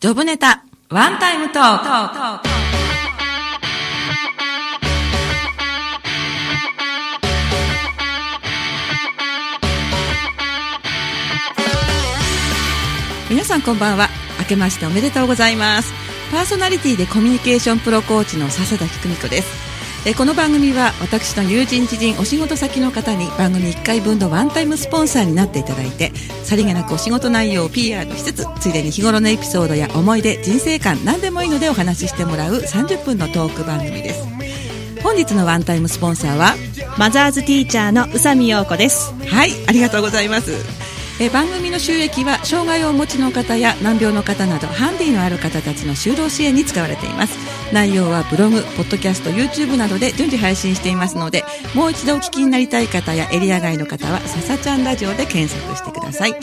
ジョブネタ、ワンタイムトーク。皆さんこんばんは。明けましておめでとうございます。パーソナリティでコミュニケーションプロコーチの笹田久美子です。えーこの番組は私の友人知人お仕事先の方に番組1回分のワンタイムスポンサーになっていただいてさりげなくお仕事内容を PR しつつついでに日頃のエピソードや思い出人生観何でもいいのでお話ししてもらう30分のトーク番組です本日のワンタイムスポンサーはマザーズティーチャーの宇佐美陽子です。はいありがとうございますえ番組の収益は障害をお持ちの方や難病の方などハンディのある方たちの就労支援に使われています。内容はブログ、ポッドキャスト、YouTube などで順次配信していますのでもう一度お聞きになりたい方やエリア外の方はささちゃんラジオで検索してください。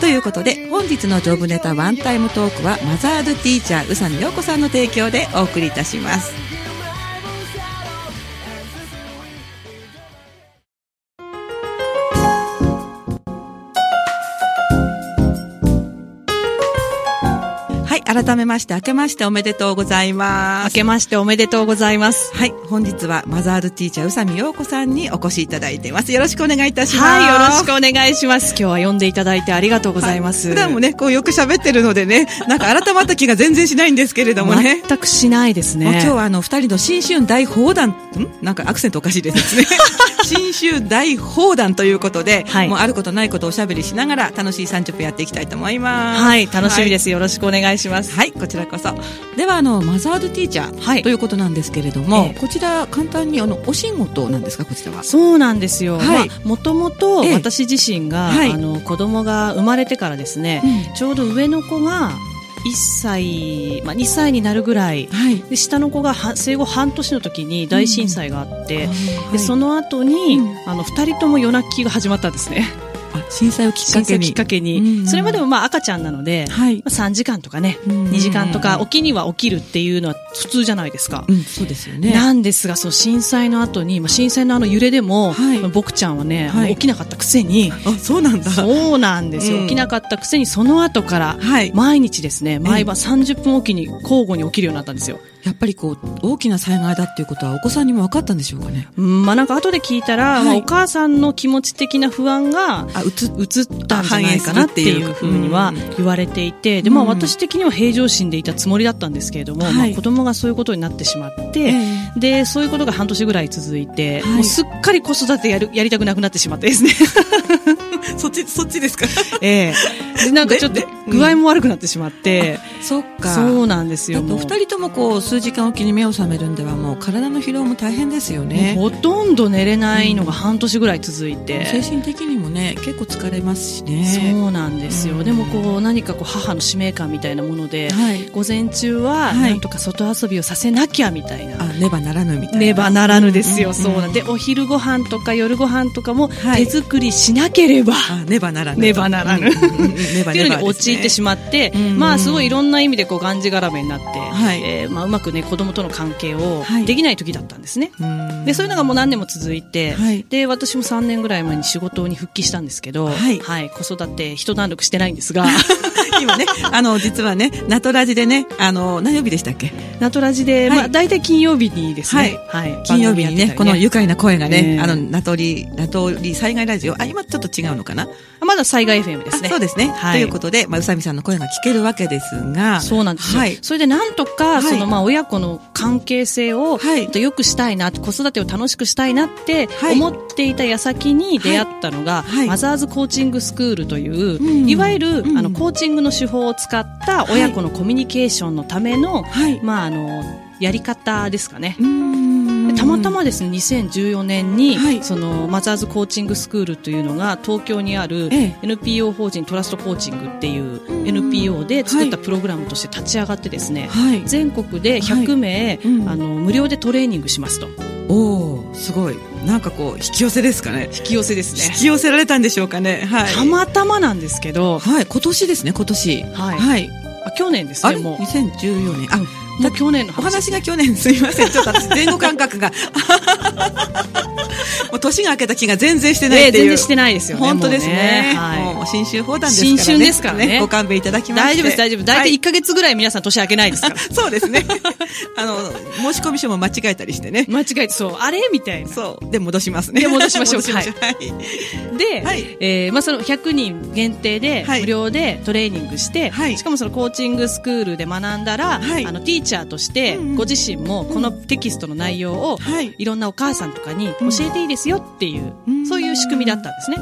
ということで本日のジョブネタワンタイムトークはマザーズティーチャー宇佐美陽子さんの提供でお送りいたします。改めまして明けましておめでとうございます明けましておめでとうございます。はい、本日はマザーズティーチャー宇佐美陽子さんにお越しいただいています。よろしくお願いいたします。はい、よろしくお願いします。今日は呼んでいただいてありがとうございます。普段もね、こうよく喋ってるのでね、なんか改まった気が全然しないんですけれどもね。全くしないですね。今日はあの二人の新春大砲弾、ん？なんかアクセントおかしいですね。新春大砲弾ということで、はいもうあることないことをおしゃべりしながら楽しい30分やっていきたいと思います。はい、楽しみですす。よろしくお願いします。はい、こちらこそ。では、あの、マザーズティーチャー、はい。ということなんですけれども、ええ。こちら、簡単に、あの、お仕事なんですか、こちらは。そうなんですよ。はい。まあ、もともとええ。私自身が、はい。あの、子供が生まれてからですね、うん。ちょうど上の子が1歳、まあ、2歳になるぐらい、はい。で下の子がは生後半年の時に大震災があって、でその、の後に、うん。あの2人とも夜泣きが始まったんですね。あ震災をきっかけに。けに、うんうんそれまでもまあ赤ちゃんなので、はい。まあ、3時間とかね、うん2時間とか、起きには起きるっていうのは普通じゃないですか。うん、そうですよね。なんですが、その震災の後に、まあ、震災のあの揺れでも、はいまあ僕ちゃんはね、はい起きなかったくせに、あ、そうなんだ。そうなんですよ、うん起きなかったくせに、その後から、はい。毎日ですね、毎晩30分おきに交互に起きるようになったんですよ。やっぱりこう、大きな災害だっていうことはお子さんにも分かったんでしょうかね？うん、まあなんか後で聞いたら、はい。まあお母さんの気持ち的な不安が、あ、うつ、移ったんじゃないかなっていうふうには言われていて、で、まあうん。私的には平常心でいたつもりだったんですけれども、はい。まあ子供がそういうことになってしまって、え。で、そういうことが半年ぐらい続いて、はい。もうすっかり子育てやる、やりたくなくなってしまってですね。えそっち、そっちですか？ええで、なんかちょっと具合も悪くなってしまって、そっか。そうなんですよ。お二人ともこう、数時間おきに目を覚めるんではもう体の疲労も大変ですよね。ほとんど寝れないのが半年ぐらい続いて。精神的にもね、結構疲れますしね。そうなんですよ。うんでもこう何かこう母の使命感みたいなもので、はい。午前中ははいなんとか外遊びをさせなきゃみたいな。あ、ねばならぬみたいな。ねばならぬですよ、うんそうなんでお昼ご飯とか夜ご飯とかもはい手作りしなければ、あ、ねばならぬ。ねばならぬ。ねば っていうのに陥ってしまって、うん。まあすごいいろんな意味でこうがんじがらめになって、はい。えーまあうまくね子供との関係をはい。できない時だったんですね。うん。でそういうのがもう何年も続いて、はい。で私も3年ぐらい前に仕事に復帰したんですけど、はい子育て一段落してないんですが 今ね、あの、実はね、ナトラジでね、あの、何曜日でしたっけ？ナトラジで、はい。まあ大体金曜日にですね、はい。金曜日にね、この愉快な声がね、ねあの、ナトリ、ナトリ災害ラジオ、あ、今ちょっと違うのかな？まだ災害 FM ですね。あそうですね。はい。ということで、まあ、うさみさんの声が聞けるわけですが、そうなんですよ。はい。それでなんとか、い。そのまあ親子の関係性を、はい。と良くしたいな、子育てを楽しくしたいなってはい。思っていた矢先に出会ったのが、はい。マザーズコーチングスクールという、うん。いわゆる、うん。あのコーチングの手法を使った親子のコミュニケーションのための、はい。まああのやり方ですかね。たまたまですね、2014年に、はいそのマザーズコーチングスクールというのが東京にあるええ NPO 法人トラストコーチングっていううん NPO で作ったはいプログラムとして立ち上がってですね、はい。全国で100名、うんあの無料でトレーニングしますとおー、すごい。なんかこう、引き寄せですかね。引き寄せです引ねき寄せられたんでしょうかね。はい。たまたまなんですけど、はい、今年ですね、今年。はいはい。あ去年ですねもう ?2014 年。あ、もう去年のお話が去年すいません。ちょっと私前後感覚が。もう年が明けた気が全然してないっていう。ええ全然してないですよね本当ですね。もうねはいもう新春放談ですからね。新春ですからねご勘弁いただきまして。大丈夫です、大丈夫。大体はい1ヶ月ぐらい皆さん年明けないですから。そうですね。あの、申し込み書も間違えたりしてね。間違えて、そう、あれみたいな。そう。で、戻しますね。で戻しましょう 戻はい。はい。で、はいえーまあ、その100人限定ではい無料でトレーニングして、はいしかもそのコーチングスクールで学んだら、はいあのティーチャーとしてご自身もこのテキストの内容をはい。いろんなお母さんとかに教えていいですよっていう、うん。そういう仕組みだったんですね。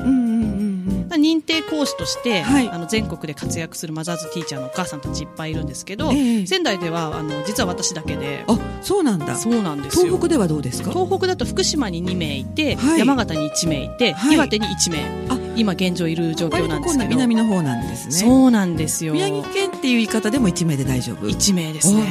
認定講師として、はい。あの全国で活躍するマザーズティーチャーのお母さんたちいっぱいいるんですけど、ええ。仙台ではあの実は私だけであ、そうなんだ。そうなんですよ。東北ではどうですか？東北だと福島に2名いて、はい。山形に1名いて、はい。岩手に1名。あ今現状いる状況なんですけど南の方なんですね。そうなんですよ宮城県っていう言い方でも1名で大丈夫。1名ですね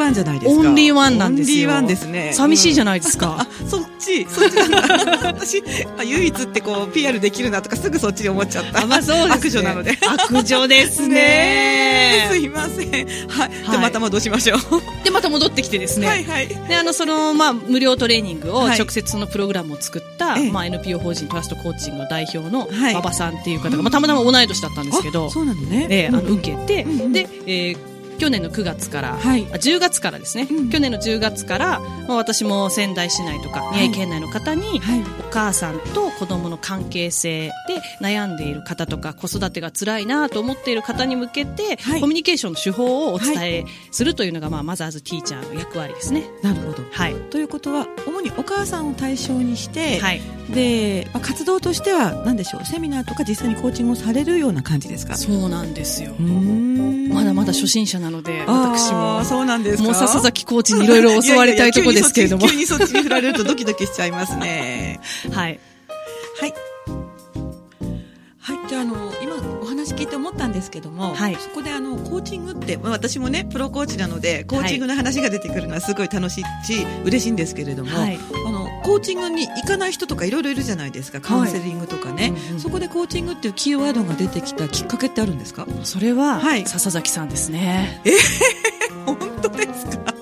ワンじゃないですか。オンリーワンなんですよオンリーワンですね。寂しいじゃないですか、あ、そっち、そっちなんだ。私、あ唯一ってこう、PR できるなとかすぐそっちに思っちゃった。あまあそうですね悪女なので。悪女ですね ねすいません。はい。で、また戻しましょう。でまた戻ってきてですね、はいはい。であのその、まあ、無料トレーニングをはい直接そのプログラムを作った、ええまあ、NPO 法人トラストコーチングの代表のはい馬場さんっていう方が、まあ、たまたま同い年だったんですけどあ、そうなのね。ええあのうん受けて、うんうんで、えー去年の9月から、はいあ10月からですね、うん去年の10月から、まあ、私も仙台市内とかい宮城県内の方に、はい。お母さんと子供の関係性で悩んでいる方とか子育てが辛いなと思っている方に向けて、はいコミュニケーションの手法をお伝えするというのが、まあ、マザーズティーチャーの役割ですね。なるほど。はい。ということは、主にお母さんを対象にして、はい。で、まあ、活動としては、何でしょう、セミナーとか実際にコーチングをされるような感じですか？そうなんですよう。ーんまだまだ初心者なので、私も。そうなんですか？もう笹崎コーチにいろいろ教わりたいところですけれども。急にそっち急に振られるとドキドキしちゃいますね。はい。はい。はい。じゃあ、あの、今お話聞いて思ったんですけども、はいそこであの、コーチングって、まあ、私もね、プロコーチなので、コーチングの話が出てくるのはすごい楽しいし、嬉しいんですけれども、はい。コーチングに行かない人とかいろいろいるじゃないですか、カウンセリングとかね。うんうんそこでコーチングっていうキーワードが出てきたきっかけってあるんですか？それは、はい笹崎さんですね。本当ですか？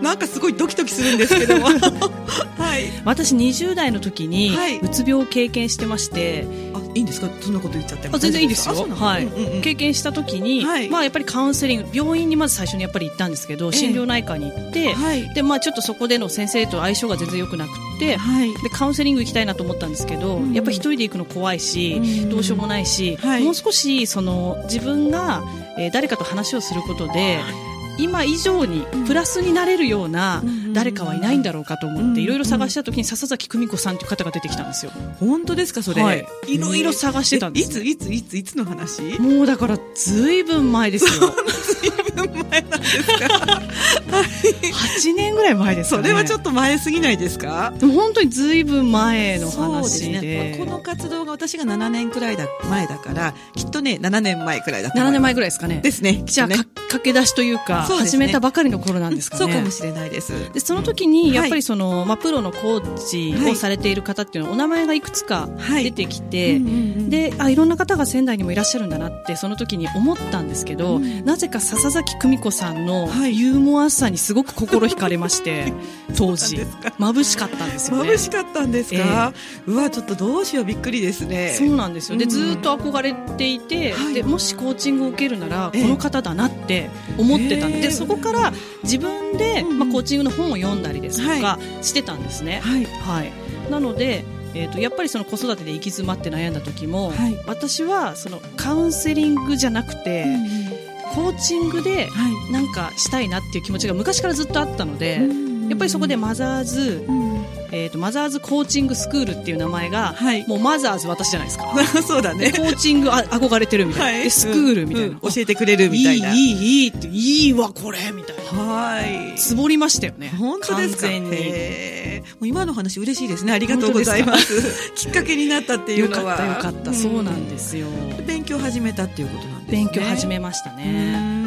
なんかすごいドキドキするんですけども。はい。私20代の時にはいうつ病を経験してまして、あ、いいんですか？そんなこと言っちゃって全然いいですよ。はい。うんうんうん。経験した時に、はい。まあやっぱりカウンセリング病院にまず最初にやっぱり行ったんですけど、ええ。心療内科に行って、はい。でまあちょっとそこでの先生と相性が全然良くなくって、はい。でカウンセリング行きたいなと思ったんですけど、うん。やっぱり一人で行くの怖いし、うん。どうしようもないし、はい。もう少しその自分が、えー誰かと話をすることで今以上にプラスになれるようなうん誰かはいないんだろうかと思って、うんいろいろ探した時に笹崎久美子さんという方が出てきたんですよ。本当ですかそれ？はいいろいろ探してたんですえいつ、いつ、いつ、いつの話？もうだからずいぶん前ですよ。前なんですか？8年ぐらい前ですかね。それはちょっっと前すぎないですか？と。でも本当にずいぶん前の話で。ね。この活動が私が7年くらいだ前だから、きっとね、7年前くらいだと思い7ます年前ぐらいですかね。ですね。じゃあ、駆け出しというか、ね始めたばかりの頃なんですかね。そうかもしれないです。でその時に、はい。やっぱりその、まあ、プロのコーチをされている方っていうのは、お名前がいくつかはい。出てきて、うんうんうんで、あ、いろんな方が仙台にもいらっしゃるんだなって、その時に思ったんですけど、うん。なぜか笹崎久美子さんのはい。ユーモアさにすごく心惹かれまして、当時。眩しかったんですよね。眩しかったんですか、うわ、ちょっとどうしよう、びっくりですね。そうなんですよ。で、うんずーっと憧れていて、はい。で、もしコーチングを受けるなら、こえ。えの方だなって思ってたんで、へえ。でそこから自分で、うんまあ、コーチングの本を読んだりですとかはしてたんですね。はい。はい。なので、えー、とやっぱりその子育てで行き詰まって悩んだ時も、はい私はそのカウンセリングじゃなくて、コーチングではい。なんかしたいなっていう気持ちが昔からずっとあったので、うんやっぱりそこでマザーズ、うんえー、とマザーズコーチングスクールっていう名前が、はい。もうマザーズ私じゃないですか。そうだね。でコーチングあ憧れてるみたいな、はいでスクールみたいな、うん教えてくれるみたいな。いいいいいいっていいわこれみたいなはい。つぼりましたよね本当ですか？完全もう今の話嬉しいですね。ありがとうございます。きっかけになったっていうよかのは。ったよかった、そうなんですよ勉強始めたっていうことなんですね。勉強始めましたね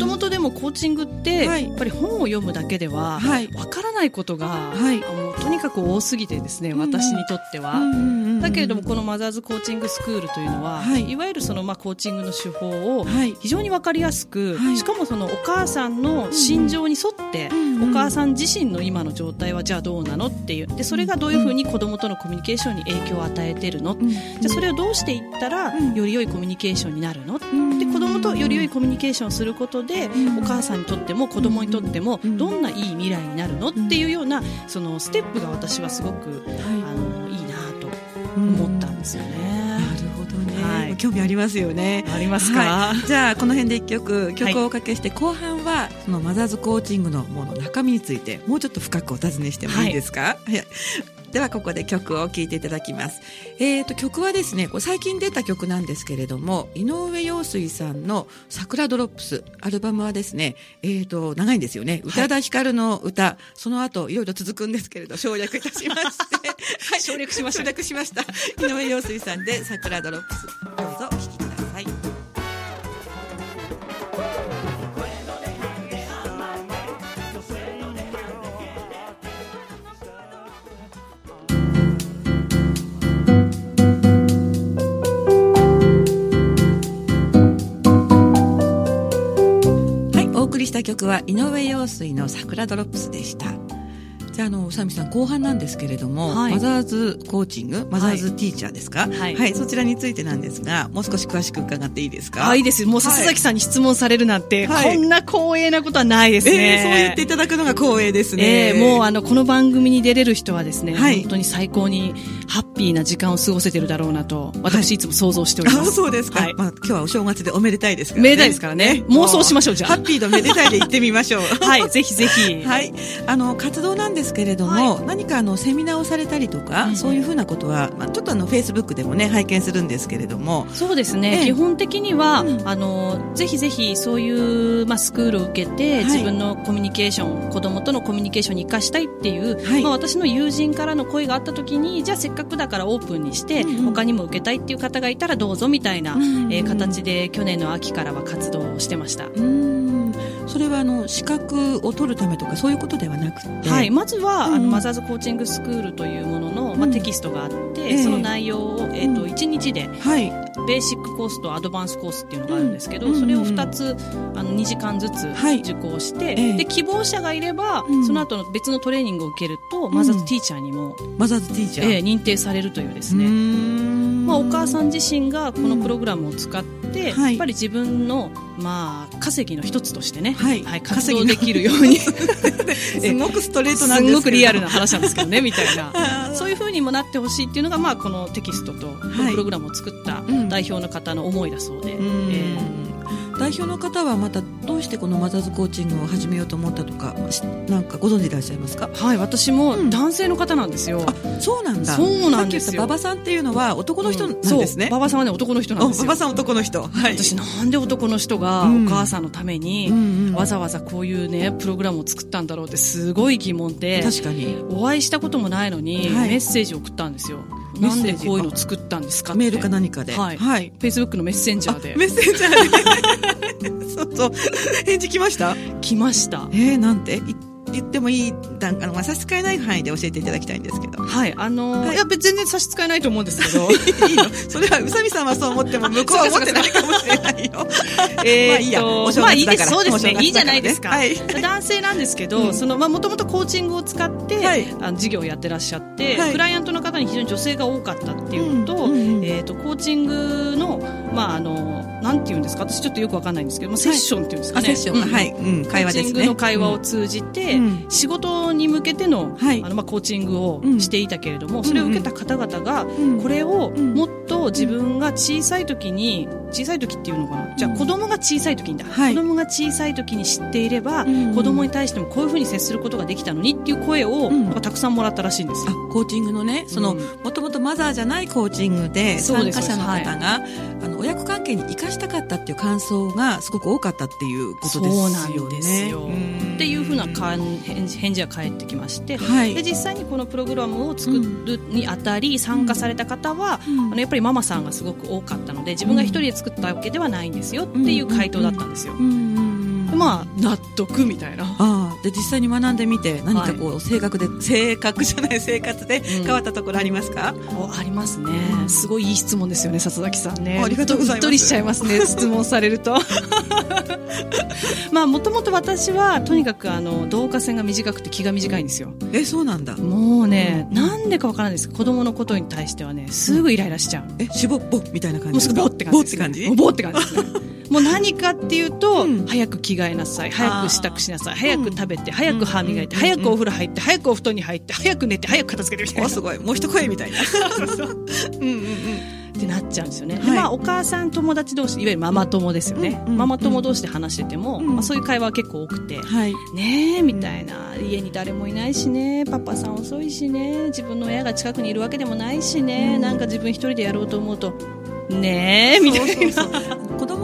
ともとでもコーチングって、はい。やっぱり本を読むだけでは、はい。わからないことが、はい。もうとにかく多すぎてですね、うんうん。私にとっては。うんうんうんうん。だけれども、このマザーズコーチングスクールというのは、はい。い、わゆるその、まあ、コーチングの手法をはい。非常にわかりやすく、はい。しかもそのお母さんの心情に沿って、うんうんお母さん自身の今の状態はじゃあどうなのっていう。でそれがどういうふうに子供とのコミュニケーションに影響を与えてるの、うんじゃあそれをどうしていったら、うん。より良いコミュニケーションになるの、供とより良いコミュニケーションをすることで、うん。お母さん。にとっても子供にとってもうん。どん。ないい未来になるのっていうようなそのステップが私はすごくあはのい。いなとい思ったんですよね。なるほどね、はい。興味ありますよね。ありますか、はい、じゃあこの辺で一曲曲をおかけして、後半はそのマザーズコーチングのもの中身についてもうちょっと深くお尋ねしてもいいですか、はいではここで曲を聴いていただきます。えー、と曲はですね最近出た曲なんですけれども井上陽水さんの「桜ドロップス」アルバムはですね、えー、と長いんですよね。宇多田ヒカルの歌、その後いろいろ続くんですけれど省略いたしまして、はい、省略しました。省略しました。井上陽水さんで「桜ドロップス」どうぞお聴きた曲は井上陽水の桜ドロップスでした。じゃあ、あの、宇佐美さん、後半なんですけれども、はいマザーズコーチング、マザーズティーチャーですか？はいそちらについてなんですが、もう少し詳しく伺っていいですか？あ、いいです。もう笹崎さんに質問されるなんて、はいこんな光栄なことはないですえね。ーそう言っていただくのが光栄ですね。えーもうあの、この番組に出れる人はですね、はい本当に最高にハッピーな時間を過ごせてるだろうなと、私いつも想像しておりまあす。そうですか、はいまあ、今日はお正月でおめでたいですからね。めでたいですからね妄想しましょうじゃあハッピーとめでたいで行ってみましょう。はい、ぜひぜひ。はい、あの活動なんですけれども、は何かあのセミナーをされたりとか、うんそういうふうなことは、まあ、ちょっとあのフェイスブックでもね拝見するんですけれども、そうですね、ええ。基本的には、うん。あのぜひぜひそういう、まあ、スクールを受けて、はい。自分のコミュニケーション子供とのコミュニケーションに生かしたいっていう、はい。まあ、私の友人からの声があった時にじゃあせっかくだからオープンにして、うんうん。他にも受けたいっていう方がいたらどうぞみたいな、うんうんうん。えー形で去年の秋からは活動をしてました。うーんそれはあの資格を取るためとかそういうことではなくて、はい、まずは、うん。あのマザーズコーチングスクールというものの、まあ、うんテキストがあって、ええその内容を、えーとうん。1日ではい、ベーシックコースとアドバンスコースっていうのがあるんですけど、うん。それをうん2つあの2時間ずつはい。受講して、ええ。で希望者がいれば、うん。その後の別のトレーニングを受けると、んマザーズティーチャーにも、マザーズティーチャー。ええ認定されるというですね、んまあ、お母さん自身がこのプログラムを使って、はい。やっぱり自分の、まあ、稼ぎの一つとしてね、はい。活動できるように。す すごくストレートなんですけど。ごくリアルな話なんですけどね みたいな。そういうふうにもなってほしいっていうのが、まあ、このテキストと、プログラムを作ったうん。代表の方の思いだそうで、うー代表の方はまたどうしてこのマザーズコーチングを始めようと思ったとかしなんかご存知でいらっしゃいますか？えはい、私もうん。男性の方なんですよ。あそうなんだ。そうなんですよ。さっき言った馬場さんっていうのは男の人なんですね、馬場さんはね、男の人なんです馬場さん男の人。はい。私なんで男の人がうん。お母さんのためにうんうん。わざわざこういうね、プログラムを作ったんだろうってすごい疑問で、確かに。お会いしたこともないのに、はい。メッセージを送ったんですよ。なんでこういうのを作ったんですかメールか何かで。はい。はい、フェイスブックのメッセンジャーで。メッセージャーで。そうそう。返事来ました？来ました。えー、なんて？い言ってもいい段あの、まあ、差し支えない範囲で教えていただきたいんですけど。はい、あのーはいいや、別に全然差し支えないと思うんですけど、いいの？それは宇佐美さんはそう思っても向こうは思ってないかもしれないよ。えまあいいや。お正月だから。まあいいです、そうですね。いいじゃないですか。はい。男性なんですけど、うん。その、まあ、もともとコーチングを使って、はい。あの事業をやってらっしゃって、はい。クライアントの方に非常に女性が多かったっていうのと、うん。うんうんえっ、と、コーチングの、まあ、あの、なんていうんですか、私ちょっとよくわかんないんですけど、まあ、セッションっていうんですかね。あセッション、うん。はい、うん、会話ですね。コーチングの会話を通じて、うん。仕事に向けての,、はい。あのまあ、コーチングをうん。していたけれども、それを受けた方々が、うん。これをうん。もっと自分が小さい時に、小さい時っていうのかな、じゃあ子供が小さい時にだ、はい。子供が小さい時に知っていれば、うん子供に対してもこういうふうに接することができたのにっていう声を、たくさんもらったらしいんですよ。あコーチングのねそのうん。もとマザーじゃないコーチングで参加者の方が、あの親子関係に生かしたかったっていう感想がすごく多かったっていうことですよね。そうなんですよ。ん。っていうふうな返事が返ってきまして、はい。で実際にこのプログラムを作るにあたり参加された方は、うん。あのやっぱりママさんがすごく多かったので自分が一人で作ったわけではないんですよっていう回答だったんですよ。まあ納得みたいな。あで実際に学んでみて何かこう、性格で性格じゃない 生活で変わったところありますか、うん、ありますね。すごいいい質問ですよね里崎さんね。ありがとうございます。うっとりしちゃいますね 質問されると。まあもともと私はとにかくあの導火線が短くて気が短いんですよ。えそうなんだ。もうね、うん、なんでかわからないです。子供のことに対してはねすぐイライラしちゃう、えしぼっぼみたいな感じ？もうすぐボって感じ、ね、ボって感じ？ボって感じですねもう何かっていうと、うん、早く着替えなさい。早く支度しなさい。早く食べて、早く歯磨いて、早くお風呂入って早くお布団に入って早く寝て早く片付けてみたいな。すごい。もう一声みたいな。うんうんうん。ってなっちゃうんですよね、はい、でまあ、お母さん友達同士いわゆるママ友ですよね、うんうん、ママ友同士で話してても、うん、まあ、そういう会話は結構多くて、はい、ねえみたいな、家に誰もいないしねパパさん遅いしね自分の親が近くにいるわけでもないしね、うん、なんか自分一人でやろうと思うとねえみたいな。子供ってねす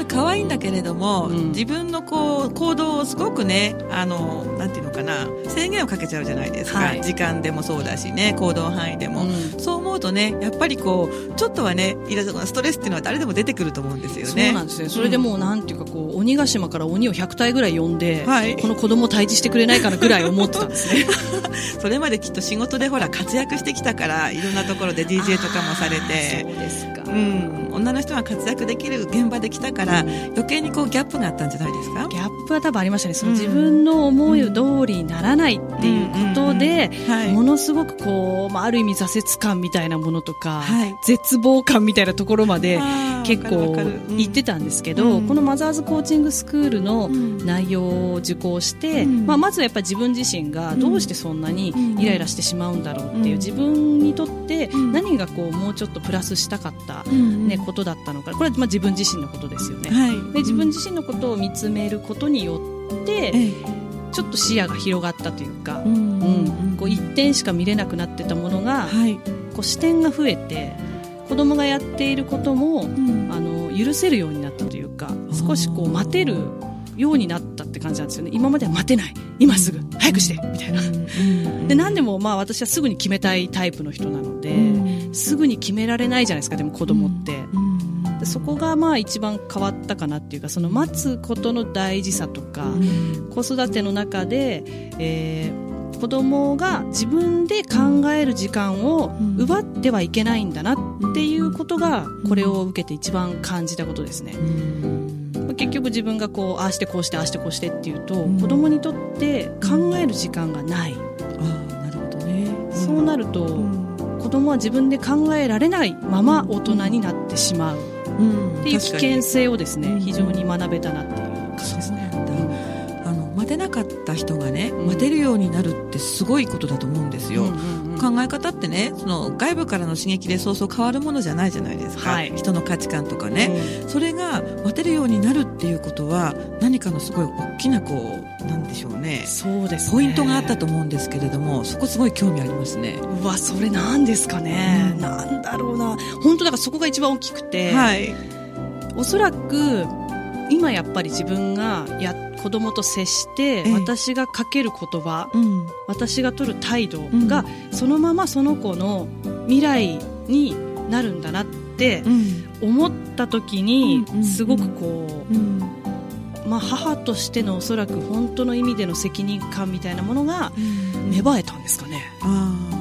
ごい可愛いんだけれども、うん、自分のこう行動をすごくねあのなんていうのかな制限をかけちゃうじゃないですか、はい、時間でもそうだしね行動範囲でも、うん、そう思うとねやっぱりこうちょっとはねいろいろストレスっていうのは誰でも出てくると思うんですよね。そうなんですねそれでもうなんていうかこう鬼ヶ島から鬼を100体ぐらい呼んで、はい、この子供を退治してくれないかなぐらい思ってたんですね。それまできっと仕事でほら活躍してきたからいろんなところで DJ とかもされて。そうですか、うん、女の人が活躍できる現場で来たから余計にこうギャップがあったんじゃないですか？ギャップは多分ありましたね。その自分の思い通りにならないっていうことで、ものすごくこう、まあ、ある意味挫折感みたいなものとか、はい、絶望感みたいなところまで結構言ってたんですけど、このマザーズコーチングスクールの内容を受講して、まあ、まずはやっぱり自分自身がどうしてそんなにイライラしてしまうんだろうっていう自分にとって何がこうもうちょっとプラスしたかった、ね、ことだったのか。これはまあ自分自身のことですよね。はい、で自分自身のことを見つめることによって、ちょっと視野が広がったというか、うん、こう一点しか見れなくなってたものが、はい、こう視点が増えて子供がやっていることも、うん、あの許せるようになったというか少しこう待てるようになったって感じなんですよね。今までは待てない。今すぐ、うん、早くして。みたいな、うん、で何でもまあ私はすぐに決めたいタイプの人なので、すぐに決められないじゃないですかでも子供って。でそこがまあ一番変わったかなっていうかその待つことの大事さとか、うん、子育ての中で、えー、子供が自分で考える時間を奪ってはいけないんだなっていうことがこれを受けて一番感じたことですね。結局自分がこうああしてこうしてああしてこうしてっていうと、うん、子供にとって考える時間がない。あなるほどね、そうなると、うん、子供は自分で考えられないまま大人になってしまう。っていう危険性をですね、非常に学べたなっていう感じですね。あの待てなかった人がね、待てるようになるってすごいことだと思うんですよ。考え方ってねその外部からの刺激でそうそう変わるものじゃないじゃないですか、はい、人の価値観とかね、うん、それが待てるようになるっていうことは何かのすごい大きなこうなんでしょうね。そうです、ね、ポイントがあったと思うんですけれどもそこすごい興味ありますね。うわそれなんですかね、うん、なんだろうな。本当だからそこが一番大きくて、はい、おそらく今やっぱり自分がや子供と接して、私がかける言葉、うん、私が取る態度が、そのままその子の未来になるんだなって思った時に、すごくこう、まあ、母としてのおそらく本当の意味での責任感みたいなものが芽生えたんですかね。こう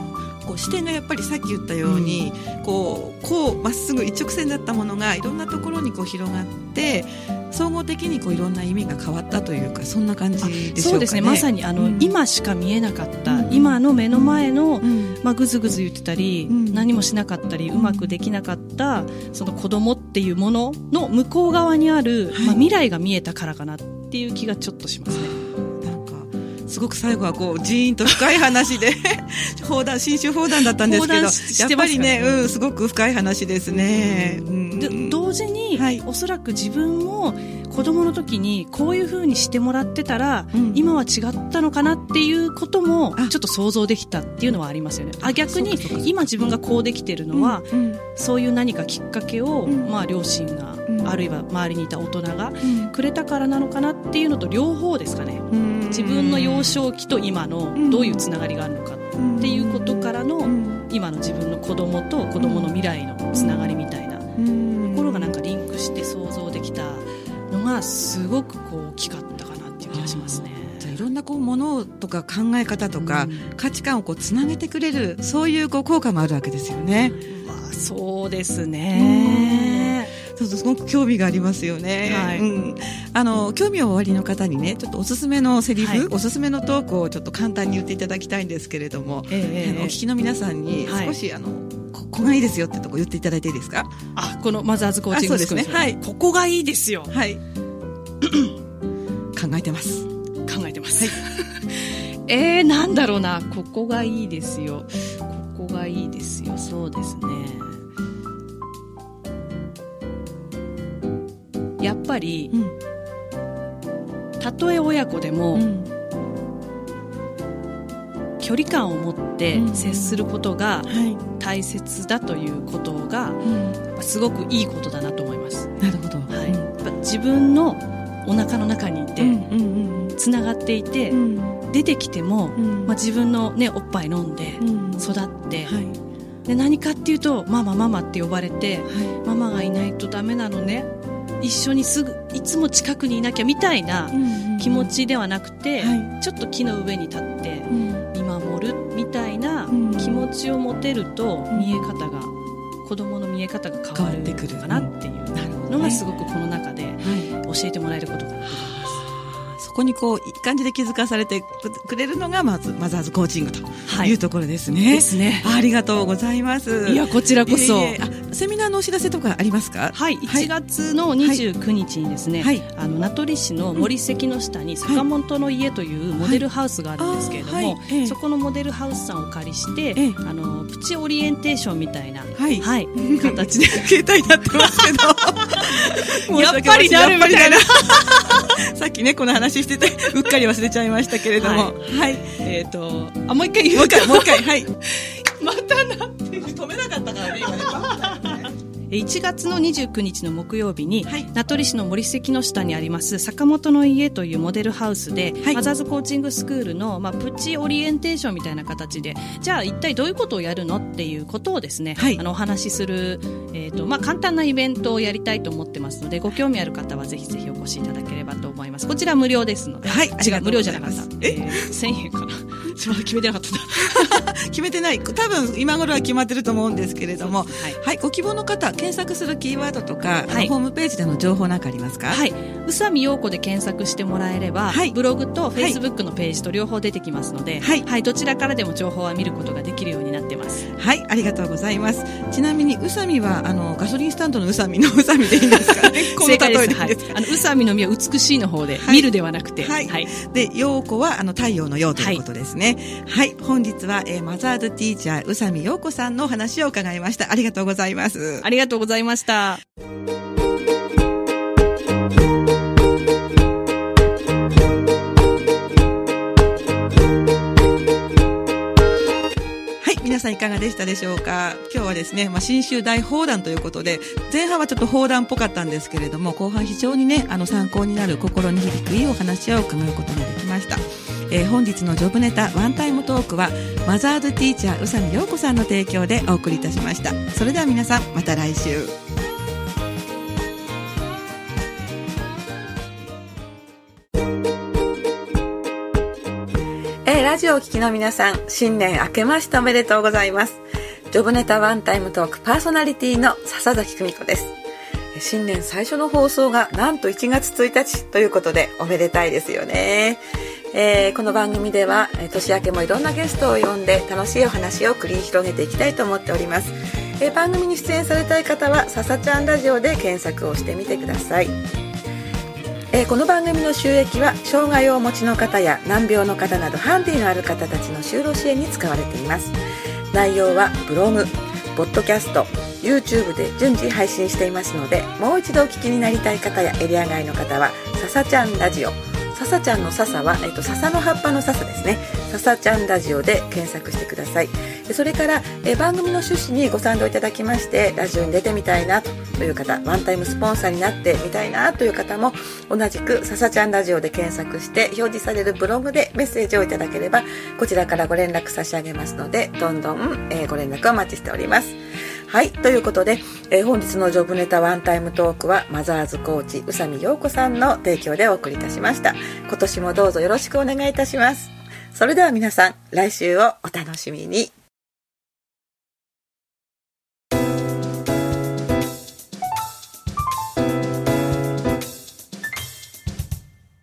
視点がやっぱりさっき言ったように、うん、こうこうまっすぐ一直線だったものがいろんなところにこう広がって総合的にこういろんな意味が変わったというかそんな感じね、そうですね。まさにあの、うん、今しか見えなかった、うん、今の目の前の、うん、まあ、ぐずぐず言ってたり、何もしなかったりうまくできなかったその子供っていうものの向こう側にある、まあ、未来が見えたからかなっていう気がちょっとしますね。すごく最後はこうジーンと深い話で 砲弾新種砲弾だったんですけど、やっぱりね、うん、すごく深い話ですね。うん、で同時に、はい、おそらく自分も子供の時にこういうふうにしてもらってたら、うん、今は違ったのかなっていうこともちょっと想像できたっていうのはありますよね。あ逆に今自分がこうできてるのは、うん、そういう何かきっかけを、まあ、両親が、あるいは周りにいた大人がくれたからなのかなっていうのと両方ですかね。自分の幼少期と今のどういうつながりがあるのかっていうことからの今の自分の子供と子供の未来のつながりみたいなところがなんかリンクして想像できたのがすごくこう大きかった。しますね。じゃいろんなこうものとか考え方とか、価値観をこうつなげてくれるそういうこう効果もあるわけですよね。まあそうですね。そうすごく興味がありますよね。はい、うん。あの、興味をおありの方にね、ちょっとおすすめのセリフ、はい、おすすめのトークをちょっと簡単に言っていただきたいんですけれども、えー、あのお聞きの皆さんに少し、はい、あの、ここがいいですよってとこ言っていただいていいですか？あ、このマザーズコーチングですね。はい。ここがいいですよ。はい。考えてます。考えてます。はい、えー、なんだろうな。ここがいいですよ。ここがいいですよ。そうですね。やっぱり、うん、たとえ親子でも、うん、距離感を持って接することが大切だということが、すごくいいことだなと思います。なるほど、はい、自分のお腹の中にいて、つながっていて、出てきても、まあ、自分の、ね、おっぱい飲んで育って、はい、で何かっていうとママママって呼ばれて、はい、ママがいないとダメなのね一緒にすぐいつも近くにいなきゃみたいな気持ちではなくて、ちょっと木の上に立って見守るみたいな気持ちを持てると見え方が子供の見え方が変わってくるかなっていうのがすごくこの中で教えてもらえることかなと思います。そこにこういい感じで気づかされてくれるのがまずマザーズコーチングとい。うところですね。はい、ですね。ありがとうございます。いやこちらこそ、えー、セミナーのお知らせとかありますか？はい、1月の29日にですね、はい、あの名取市の森関の下に坂本の家というモデルハウスがあるんですけれども、はい。はい。そこのモデルハウスさんをお借りして、あのプチオリエンテーションみたいな、はい、はい、形で。携帯になってますけど、やっぱりなるみたいな。さっきねこの話しててうっかり忘れちゃいましたけれども、はい、はい、えっ、ー、とあもう一回言うもう一回もう一回。はいまたなって止めなかったからね今ね1月の29日の木曜日に、はい、名取市の森関の下にあります坂本の家というモデルハウスで、はい、マザーズコーチングスクールの、まあ、プチオリエンテーションみたいな形でじゃあ一体どういうことをやるのっていうことをですね、はい、あのお話しする、えーとまあ、簡単なイベントをやりたいと思ってますのでご興味ある方はぜひぜひお越しいただければと思います。こちら無料ですので、はい、違う無料じゃなかった。え、えー、1000円かなまだ決めてなかった 決めてない。多分今頃は決まってると思うんですけれども、はい、はい、ご希望の方検索するキーワードとか、はい、ホームページでの情報なんかありますか？はい。宇佐美陽子で検索してもらえれば、はい、ブログとフェイスブックのページと両方出てきますので、はい、はい、どちらからでも情報は見ることができるようになってます。はい。ありがとうございます。ちなみに宇佐美はあのガソリンスタンドの宇佐美の宇佐美でいいんですか？正解です。はい、あの宇佐美の実は美しいの方で、見るではなくて。はい、はい、で陽子はあの太陽の陽ということですねはい、本日は、えー、マザーズティーチャー宇佐美陽子さんのお話を伺いました。ありがとうございます。ありがとうございました。皆さんいかがでしたでしょうか？今日はですね、まあ、新州大砲弾ということで、前半はちょっと砲弾っぽかったんですけれども、後半非常にね、あの参考になる心に響くいいお話を伺うことができました。えー、本日のジョブネタワンタイムトークは、マザーズティーチャー宇佐美陽子さんの提供でお送りいたしました。それでは皆さん、また来週。ラジオをお聞きの皆さん、新年明けましておめでとうございます。ジョブネタワンタイムトークパーソナリティの笹崎久美子です。新年最初の放送がなんと1月1日ということでおめでたいですよね。えー、この番組では年明けもいろんなゲストを呼んで楽しいお話を繰り広げていきたいと思っております。えー、番組に出演されたい方は、ささちゃんラジオで検索をしてみてください。えー、この番組の収益は障害をお持ちの方や難病の方などハンディのある方たちの就労支援に使われています内容はブログポッドキャスト YouTube で順次配信していますのでもう一度お聞きになりたい方やエリア外の方は「ささちゃんラジオ」ささちゃんの笹は、えっと、笹の葉っぱの笹ですね。笹ちゃんラジオで検索してください。それから、え番組の趣旨にご賛同いただきまして、ラジオに出てみたいなという方、ワンタイムスポンサーになってみたいなという方も、同じく笹ちゃんラジオで検索して表示されるブログでメッセージをいただければ、こちらからご連絡差し上げますので、どんどん、えー、ご連絡お待ちしております。はいということで、えー、本日のジョブネタワンタイムトークはマザーズコーチ宇佐美陽子さんの提供でお送りいたしました。今年もどうぞよろしくお願いいたします。それでは皆さん来週をお楽しみに。